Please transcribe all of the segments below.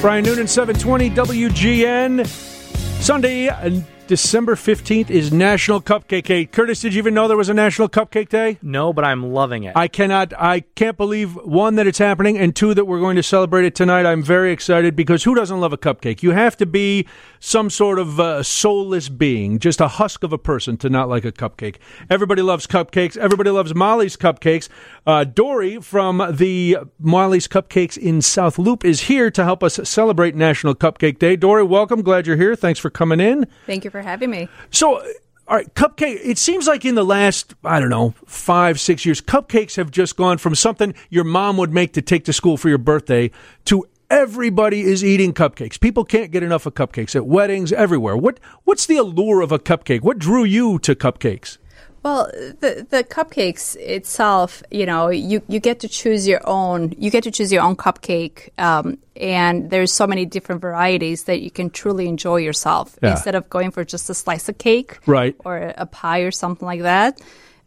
Brian Noonan, 720 WGN. Sunday, uh, December 15th is National Cupcake Day. Curtis, did you even know there was a National Cupcake Day? No, but I'm loving it. I cannot, I can't believe, one, that it's happening, and two, that we're going to celebrate it tonight. I'm very excited because who doesn't love a cupcake? You have to be some sort of uh, soulless being, just a husk of a person to not like a cupcake. Everybody loves cupcakes. Everybody loves Molly's Cupcakes. Uh, Dory from the Molly's Cupcakes in South Loop is here to help us celebrate National Cupcake Day. Dory, welcome. Glad you're here. Thanks for coming in. Thank you for having me. So, all right, cupcake. It seems like in the last, I don't know, five, six years, cupcakes have just gone from something your mom would make to take to school for your birthday to everybody is eating cupcakes. People can't get enough of cupcakes at weddings, everywhere. What What's the allure of a cupcake? What drew you to cupcakes? Well, the the cupcakes itself, you know, you, you get to choose your own. You get to choose your own cupcake, um, and there's so many different varieties that you can truly enjoy yourself Yeah. instead of going for just a slice of cake, Right. or a pie or something like that.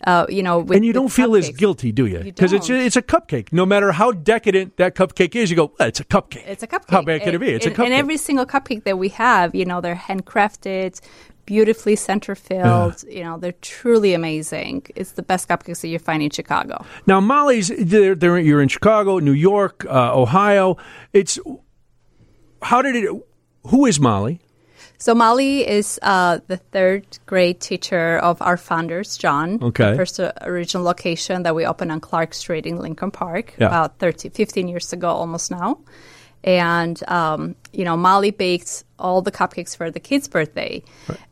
Uh, you know, with, and you don't feel as guilty, do you? Because it's don't. it's a cupcake. No matter how decadent that cupcake is, you go, well, it's a cupcake. It's a cupcake. How bad can it be? It's and, a cupcake. And every single cupcake that we have, you know, they're handcrafted, beautifully center filled. You know, they're truly amazing. It's the best cupcakes that you find in Chicago. Now, Molly's, they're, they're, you're in Chicago, New York, uh, Ohio. It's how did it? Who is Molly? So Molly is uh, the third grade teacher of our founders, John. Okay. The first uh, original location that we opened on Clark Street in Lincoln Park Yeah. about 30, 15 years ago, almost now. And, um, you know, Molly baked all the cupcakes for the kids' birthday.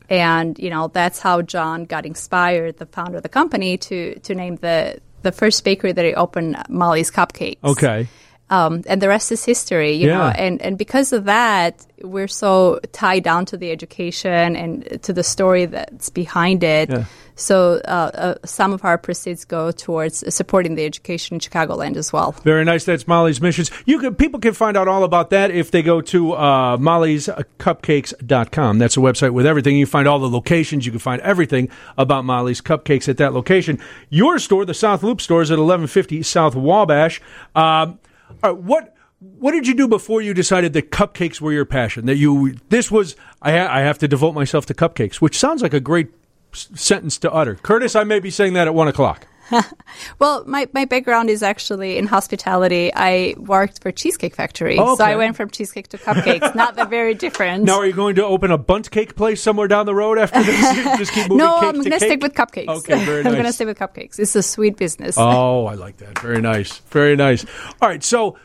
And, you know, that's how John got inspired, the founder of the company, to, to name the, the first bakery that he opened Molly's Cupcakes Okay. Um, and the rest is history, you know. And and because of that, we're so tied down to the education and to the story that's behind it. Yeah. So uh, uh, some of our proceeds go towards supporting the education in Chicagoland as well. Very nice. That's Molly's Missions. You can people can find out all about that if they go to uh, molly'scupcakes.com. That's a website with everything. You find all the locations. You can find everything about Molly's Cupcakes at that location. Your store, the South Loop store, is at 1150 South Wabash. Um, all right, what what did you do before you decided that cupcakes were your passion? That you this was I, ha- I have to devote myself to cupcakes, which sounds like a great s- sentence to utter. Curtis, I may be saying that at one o'clock. Well, my, my background is actually in hospitality. I worked for Cheesecake Factory, Oh, so I went from cheesecake to cupcakes. Not that very different. Now, are you going to open a Bundt cake place somewhere down the road after this? Just keep moving no, I'm going to stick with cupcakes. Okay, very nice. I'm going to stick with cupcakes. It's a sweet business. Oh, I like that. Very nice. Very nice. All right, so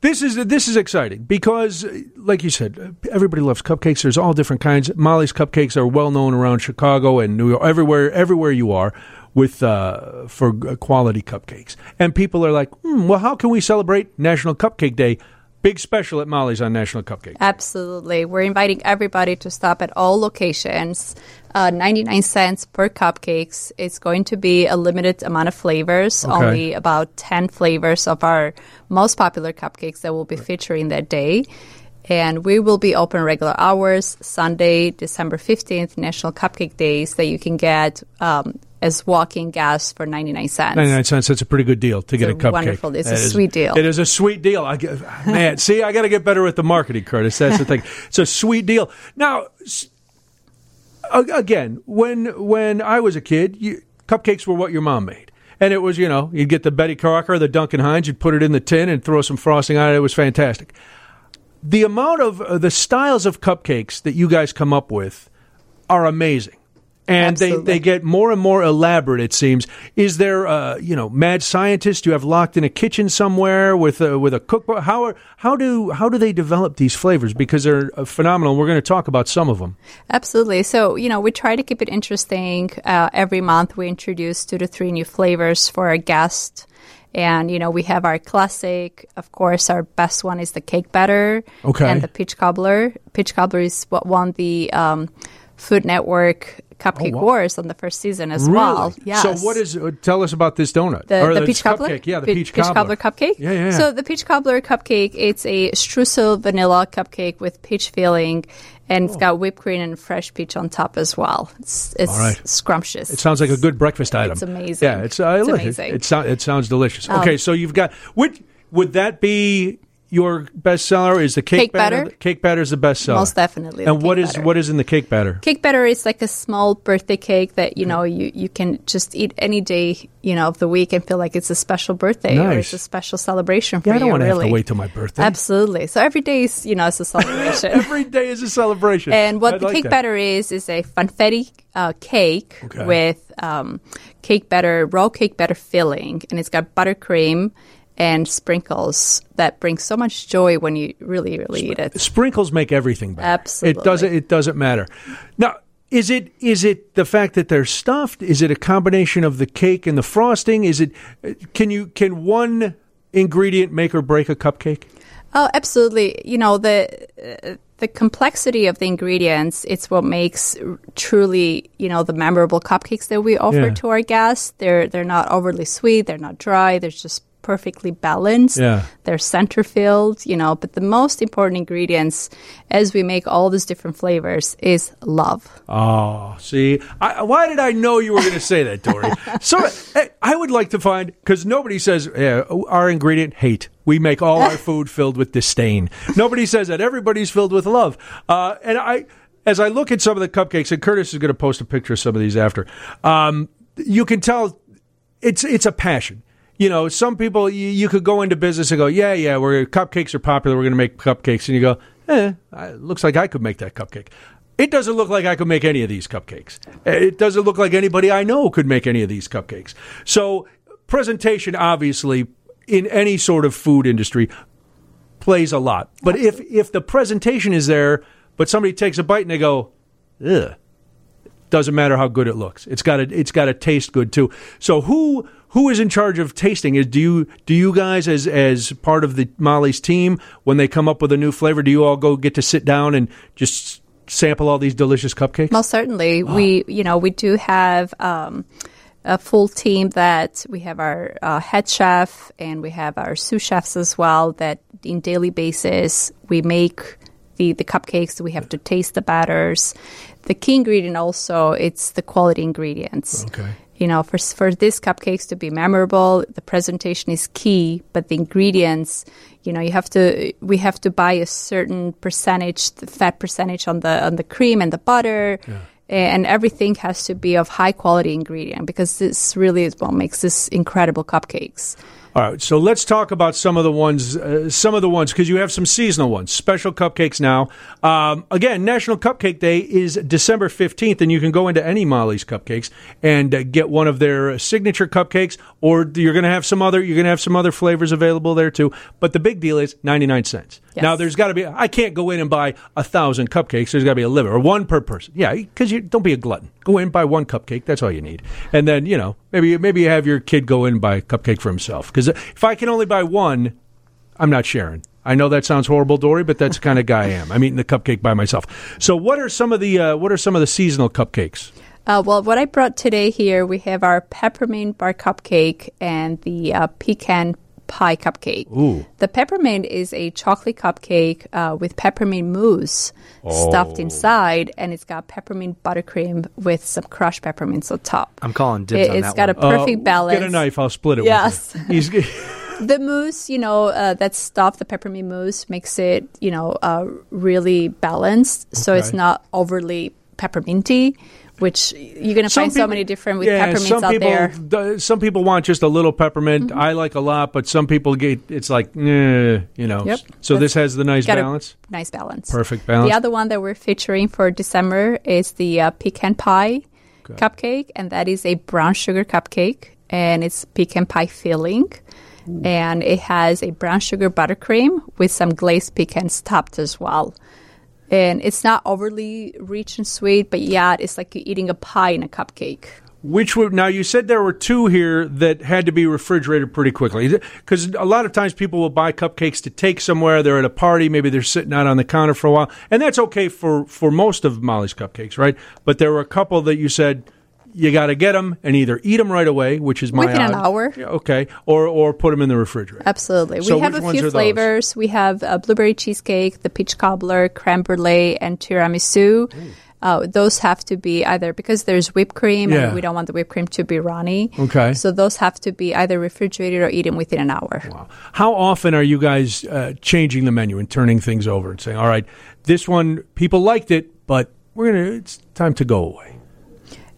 this is this is exciting because, like you said, everybody loves cupcakes. There's all different kinds. Molly's cupcakes are well known around Chicago and New York, everywhere everywhere you are with uh, for quality cupcakes. And people are like, hmm, well, how can we celebrate National Cupcake Day? Big special at Molly's on National Cupcake. Day. Absolutely. We're inviting everybody to stop at all locations. Uh, 99 cents per cupcakes. It's going to be a limited amount of flavors, Okay. only about 10 flavors of our most popular cupcakes that we'll be featuring that day. And we will be open regular hours, Sunday, December 15th, National Cupcake Days, that you can get um, as walk-in gas for 99 cents. 99 cents, that's a pretty good deal to get a a cupcake. wonderful- it's a That is- sweet deal. It is a sweet deal. I get, man, see, I got to get better with the marketing, Curtis. That's the thing. It's a sweet deal. Now, again, when when I was a kid, you, cupcakes were what your mom made. And it was, you know, you'd get the Betty Crocker, the Duncan Hines, you'd put it in the tin and throw some frosting on it. It was fantastic. The amount of uh, the styles of cupcakes that you guys come up with are amazing. And they, Absolutely. they get more and more elaborate. It seems. Is there, uh, you know, mad scientists you have locked in a kitchen somewhere with a, with a cookbook? How are how do how do they develop these flavors? Because they're uh, phenomenal. We're going to talk about some of them. Absolutely. So, you know, we try to keep it interesting. Uh, every month we introduce two to three new flavors for our guests. And, you know, we have our classic, of course, our best one is the cake batter. Okay. And the peach cobbler. Peach cobbler is what won the um, Food Network Cupcake Oh, wow. Wars on the first season as well. Really? Yes. So what is? Uh, tell us about this donut the, or the this peach cobbler? cupcake. Yeah, the Pe- peach, cobbler. cupcake. Yeah, yeah. So the peach cobbler cupcake, it's a streusel vanilla cupcake with peach filling, and it's got whipped cream and fresh peach on top as well. It's it's Oh. Right. scrumptious. It sounds like a good breakfast item. It's amazing. Yeah, it's, uh, It's amazing. It, it, sou- it sounds delicious. Um, okay, so you've got would would that be your bestseller? Is the cake, Cake batter. Cake batter is the bestseller. Most definitely. And what is batter. what is in the cake batter? Cake batter is like a small birthday cake that you know you, you can just eat any day you know of the week and feel like it's a special birthday or it's a special celebration for Yeah, I don't want to have to wait till my birthday. Absolutely. So every day is you know it's a celebration. Every day is a celebration. and what I'd the like cake that. batter is is a funfetti uh, cake Okay. with um, cake batter, raw cake batter filling, and it's got buttercream and sprinkles that bring so much joy when you really really eat it. sprinkles make everything better. Absolutely. It doesn't it doesn't matter. Now, is it is it the fact that they're stuffed? Is it a combination of the cake and the frosting? Is it can you can one ingredient make or break a cupcake? Oh, absolutely. You know the uh, the complexity of the ingredients. It's what makes truly you know the memorable cupcakes that we offer Yeah. to our guests. They're they're not overly sweet. They're not dry. They're just perfectly balanced. Yeah. They're center filled. You know, but the most important ingredients as we make all these different flavors is love. Oh, see, I, why did I know you were going to say that, Dory? so eh, I would like to find because nobody says yeah, our ingredient hate. We make all our food filled with disdain. Nobody says that. Everybody's filled with love. Uh, and I, as I look at some of the cupcakes, and Curtis is going to post a picture of some of these after. Um, you can tell it's it's a passion. You know, some people you, you could go into business and go, yeah, yeah, we're cupcakes are popular. We're going to make cupcakes, and you go, eh, it looks like I could make that cupcake. It doesn't look like I could make any of these cupcakes. It doesn't look like anybody I know could make any of these cupcakes. So, presentation, obviously, in any sort of food industry, plays a lot. But if if the presentation is there, but somebody takes a bite and they go, ugh, doesn't matter how good it looks. It's got to it's got to taste good too. So who who is in charge of tasting? Is do you do you guys as as part of the Molly's team when they come up with a new flavor? Do you all go get to sit down and just sample all these delicious cupcakes? Most certainly, we you know we do have um, a full team that we have our uh, head chef and we have our sous chefs as well. That in daily basis we make the the cupcakes. We have to taste the batters. The key ingredient also it's the quality ingredients. Okay. You know, for for these cupcakes to be memorable, the presentation is key, but the ingredients, you know, you have to we have to buy a certain percentage, the fat percentage on the on the cream and the butter. And everything has to be of high quality ingredient because this really is what makes this incredible cupcakes. All right, so let's talk about some of the ones, uh, some of the ones, because you have some seasonal ones, special cupcakes now. Um, again, National Cupcake Day is December 15th, and you can go into any Molly's Cupcakes and uh, get one of their signature cupcakes, or you're going to have some other, you're going to have some other flavors available there too. But the big deal is 99 cents. Yes. Now, there's got to be, I can't go in and buy a thousand cupcakes. There's got to be a limit, or one per person. Yeah, because you don't be a glutton. Go in, buy one cupcake. That's all you need. And then, you know, maybe, maybe you have your kid go in and buy a cupcake for himself. Because if I can only buy one, I'm not sharing. I know that sounds horrible, Dory, but that's the kind of guy I am. I'm eating the cupcake by myself. So, what are some of the uh, what are some of the seasonal cupcakes? Uh, well, what I brought today here, we have our peppermint bark cupcake and the uh, pecan pie cupcake. Ooh. The peppermint is a chocolate cupcake uh, with peppermint mousse stuffed Oh. inside, and it's got peppermint buttercream with some crushed peppermints on top. I'm calling dibs It, on has that got one. a perfect Uh, balance. Get a knife. I'll split it. Yes. With you. He's, The mousse, you know, uh, that stuff, the peppermint mousse, makes it, you know, uh, really balanced. So it's not overly pepperminty, which you're going to find so many different with yeah, peppermints some out people, there. Mm-hmm. some people want just a little peppermint. I like a lot, but some people get it's like, eh, you know. Yep. So That's- this has the nice balance. Nice balance. Perfect balance. The other one that we're featuring for December is the uh, pecan pie cupcake, and that is a brown sugar cupcake, and it's pecan pie filling. And it has a brown sugar buttercream with some glazed pecans topped as well. And it's not overly rich and sweet, but yeah, it's like you're eating a pie in a cupcake. Which would now you said there were two here that had to be refrigerated pretty quickly because a lot of times people will buy cupcakes to take somewhere. They're at a party, maybe they're sitting out on the counter for a while, and that's okay for for most of Molly's cupcakes, right? But there were a couple that you said you got to get them and either eat them right away, which is my Within an hour. Yeah, okay, or or put them in the refrigerator. Absolutely. So we have a few those? flavors. We have a blueberry cheesecake, the peach cobbler, creme brulee, and tiramisu. Uh, those have to be either because there's whipped cream Yeah. and we don't want the whipped cream to be runny. Okay. So those have to be either refrigerated or eaten within an hour. Wow. How often are you guys uh, changing the menu and turning things over and saying, "All right, this one people liked it, but we're gonna it's time to go away."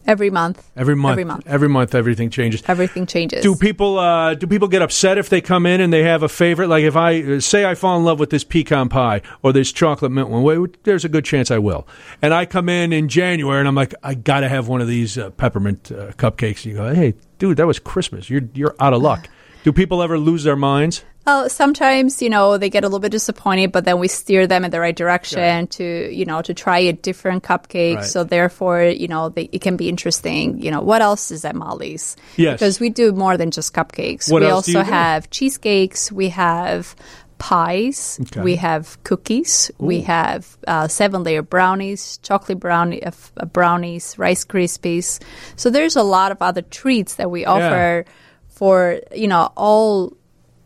Every month. Every month, Every month. every month, everything changes. Everything changes. Do people uh, do people get upset if they come in and they have a favorite? Like if I uh, say I fall in love with this pecan pie or this chocolate mint one, well, there's a good chance I will. And I come in in January and I'm like, I got to have one of these uh, peppermint uh, cupcakes. And you go, Hey, dude, that was Christmas. You're you're out of luck. Do people ever lose their minds? Oh, sometimes you know they get a little bit disappointed, but then we steer them in the right direction to you know to try a different cupcake. Right. So therefore, you know, they, it can be interesting. You know, what else is at Molly's? Yes. because we do more than just cupcakes. What we also have cheesecakes. We have pies. Okay. We have cookies. We have uh, seven layer brownies, chocolate brownie, uh, uh, brownies, Rice Krispies. So there's a lot of other treats that we offer for you know all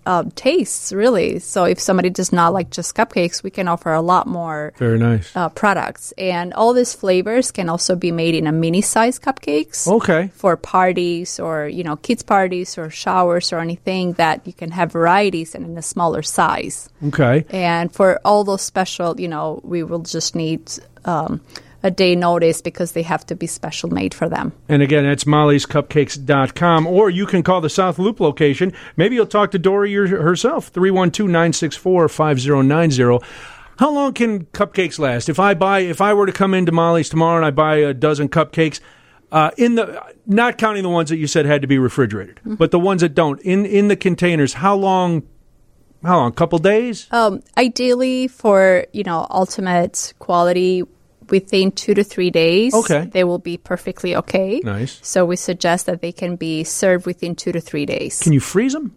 um, tastes really. So if somebody does not like just cupcakes, we can offer a lot more Very nice. uh, products, and all these flavors can also be made in a mini size cupcakes Okay. for parties or you know kids parties or showers or anything that you can have varieties and in a smaller size. Okay. And for all those special, you know, we will just need um, a day notice because they have to be special made for them. And again, that's mollyscupcakes.com. Or you can call the South Loop location. Maybe you'll talk to Dory herself, 312 964 5090. How long can cupcakes last? If I buy, if I were to come into Molly's tomorrow and I buy a dozen cupcakes, uh, in the not counting the ones that you said had to be refrigerated, but the ones that don't in in the containers, how long? How long? A couple days? Um, ideally, for you know ultimate quality, within two to three days, Okay. they will be perfectly okay. Nice. So we suggest that they can be served within two to three days. Can you freeze them?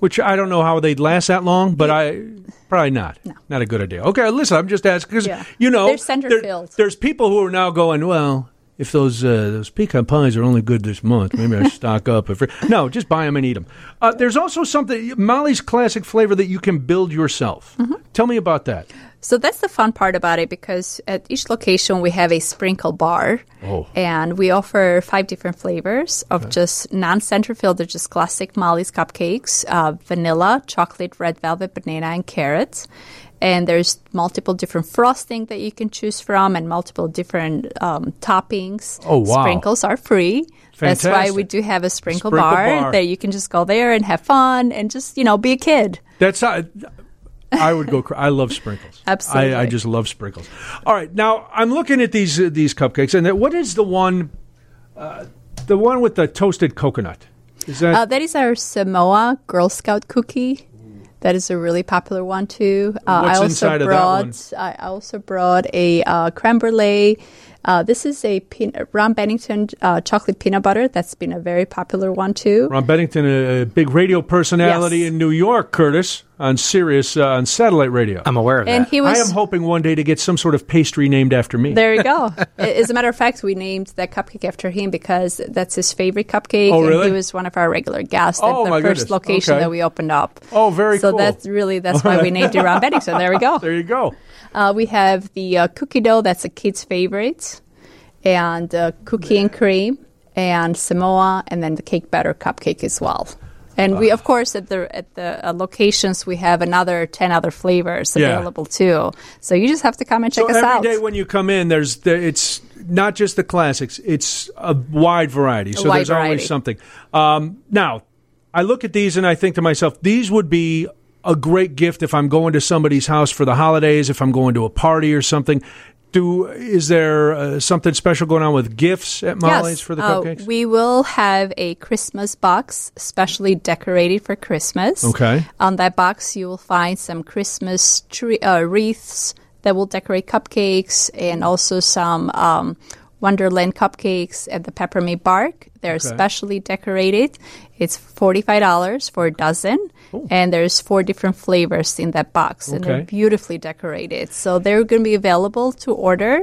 Which I don't know how they'd last that long, but I probably not. No. Not a good idea. Okay, listen, I'm just asking because Yeah. you know They're center there- filled. There's people who are now going, well, if those uh, those pecan pies are only good this month, maybe I stock up. If no, just buy them and eat them. Uh, there's also something Molly's classic flavor that you can build yourself. Mm-hmm. Tell me about that. So that's the fun part about it because at each location we have a sprinkle bar. Oh. And we offer five different flavors of just non center filled, they're just classic Molly's cupcakes uh, vanilla, chocolate, red velvet, banana, and carrots. And there's multiple different frosting that you can choose from and multiple different um, toppings. Oh, wow. Sprinkles are free. Fantastic. That's why we do have a sprinkle, Sprinkle bar, bar. that you can just go there and have fun and just, you know, be a kid. That's how. I would go. I love sprinkles. Absolutely. I, I just love sprinkles. All right, now I'm looking at these uh, these cupcakes, and what is the one, uh, the one with the toasted coconut? Is that Uh, that is our Samoa Girl Scout cookie. That is a really popular one too. Uh, What's I also inside of that brought I also brought a uh, creme brulee. Uh, this is a pin- Ron Bennington uh, chocolate peanut butter. That's been a very popular one too. Ron Bennington, a, a big radio personality Yes. in New York, Curtis, on Sirius uh, on satellite radio. I'm aware of And that. he I am hoping one day to get some sort of pastry named after me. There you go. As a matter of fact, we named that cupcake after him because that's his favorite cupcake. Oh, And really? he was one of our regular guests at Oh, the my first goodness. location Okay. that we opened up. Oh, very so cool. So that's really that's why we named it Ron Bennington. There we go. There you go. Uh, we have the uh, cookie dough. That's a kid's favorite, and uh, cookie and cream, and Samoa, and then the cake batter cupcake as well. And we, of course, at the at the uh, locations, we have another ten other flavors Yeah. available too. So you just have to come and check so us every out. day when you come in, there's the, it's not just the classics; it's a wide variety. So wide there's always something. Um, now, I look at these and I think to myself, these would be a great gift if I'm going to somebody's house for the holidays, if I'm going to a party or something. Do is there uh, something special going on with gifts at Molly's yes, for the uh, cupcakes? we will have a Christmas box specially decorated for Christmas. Okay. On that box, you will find some Christmas tree uh, wreaths that will decorate cupcakes, and also some um, Wonderland cupcakes at the peppermint bark. They're specially decorated. It's forty-five dollars for a dozen, and there's four different flavors in that box, and Okay. they're beautifully decorated. So they're going to be available to order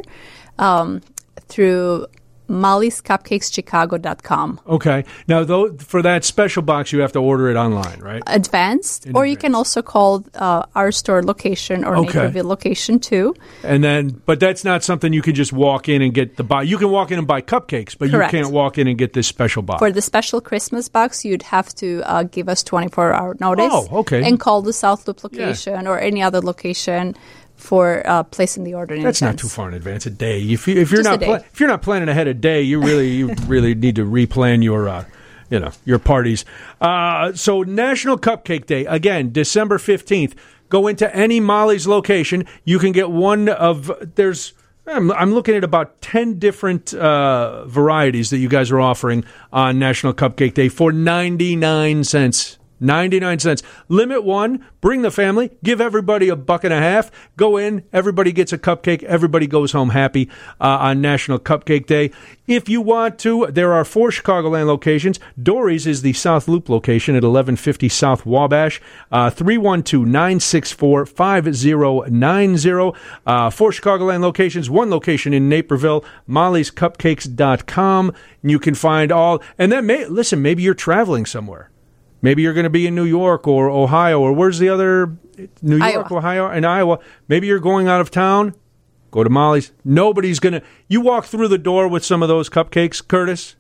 um, through mollyscupcakeschicago.com. Okay. Now, though, for that special box, you have to order it online, right? Advanced, In or you can also call uh, our store location or Okay. Naperville location too. And then, but that's not something you can just walk in and get the box. You can walk in and buy cupcakes, but Correct. you can't walk in and get this special box. For the special Christmas box, you'd have to uh, give us 24 hour notice. Oh, okay. And call the South Loop location or any other location for uh, placing the order in That's not too far in advance. A day. If, you, if you're Just not pla- if you're not planning ahead a day, you really you really need to replan your uh, you know your parties. Uh, so National Cupcake Day again, December fifteenth. Go into any Molly's location. You can get one of there's. I'm, I'm looking at about 10 different uh, varieties that you guys are offering on National Cupcake Day for 99 cents. 99 cents. Limit one, bring the family, give everybody a buck and a half, go in, everybody gets a cupcake, everybody goes home happy uh, on National Cupcake Day. If you want to, there are four Chicagoland locations. Dory's is the South Loop location at 1150 South Wabash, uh, 312 964 5090. Uh, Four Chicagoland locations, one location in Naperville, mollyscupcakes.com. You can find all, and then may, listen, maybe you're traveling somewhere. Maybe you're going to be in New York or Ohio or where's the other New York, Iowa. Ohio, and Iowa. Maybe you're going out of town. Go to Molly's. Nobody's going to. You walk through the door with some of those cupcakes, Curtis.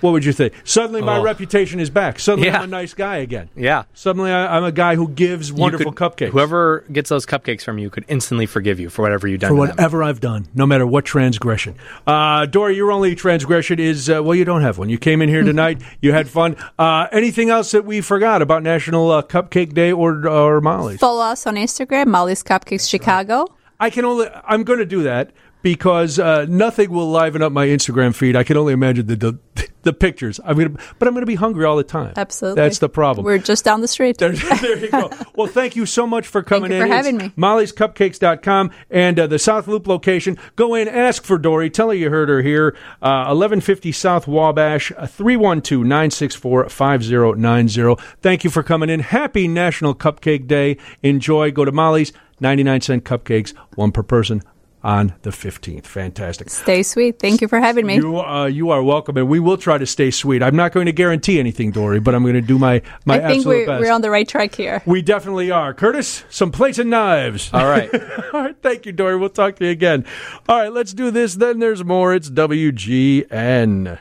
What would you think? Suddenly, my Oh. reputation is back. Suddenly, Yeah. I'm a nice guy again. Yeah. Suddenly, I, I'm a guy who gives wonderful could- cupcakes. Whoever gets those cupcakes from you could instantly forgive you for whatever you've done for to them. whatever I've done, no matter what transgression. Uh, Dory, your only transgression is uh, well, you don't have one. You came in here tonight, you had fun. Uh, anything else that we forgot about National uh, Cupcake Day or or Molly's? Follow us on Instagram, Molly's Cupcakes Chicago. I can only. I'm going to do that because uh, nothing will liven up my Instagram feed. I can only imagine the the, the pictures. I'm gonna, but I'm going to be hungry all the time. Absolutely. that's the problem. We're just down the street. There, there you go. Well, thank you so much for coming you in. for having It's me. Molly'sCupcakes.com and uh, the South Loop location. Go in, ask for Dory. Tell her you heard her here. Uh, 1150 South Wabash, uh, 312 964 5090. Thank you for coming in. Happy National Cupcake Day. Enjoy. Go to Molly's, 99 cent cupcakes, one per person on the 15th. Fantastic. Stay sweet. Thank you for having me. You, uh, you are welcome, and we will try to stay sweet. I'm not going to guarantee anything, Dory, but I'm going to do my, my I think absolute we're, best. we're on the right track here. We definitely are. Curtis, some plates and knives. All right. All right. Thank you, Dory. We'll talk to you again. All right. Let's do this. Then there's more. It's WGN.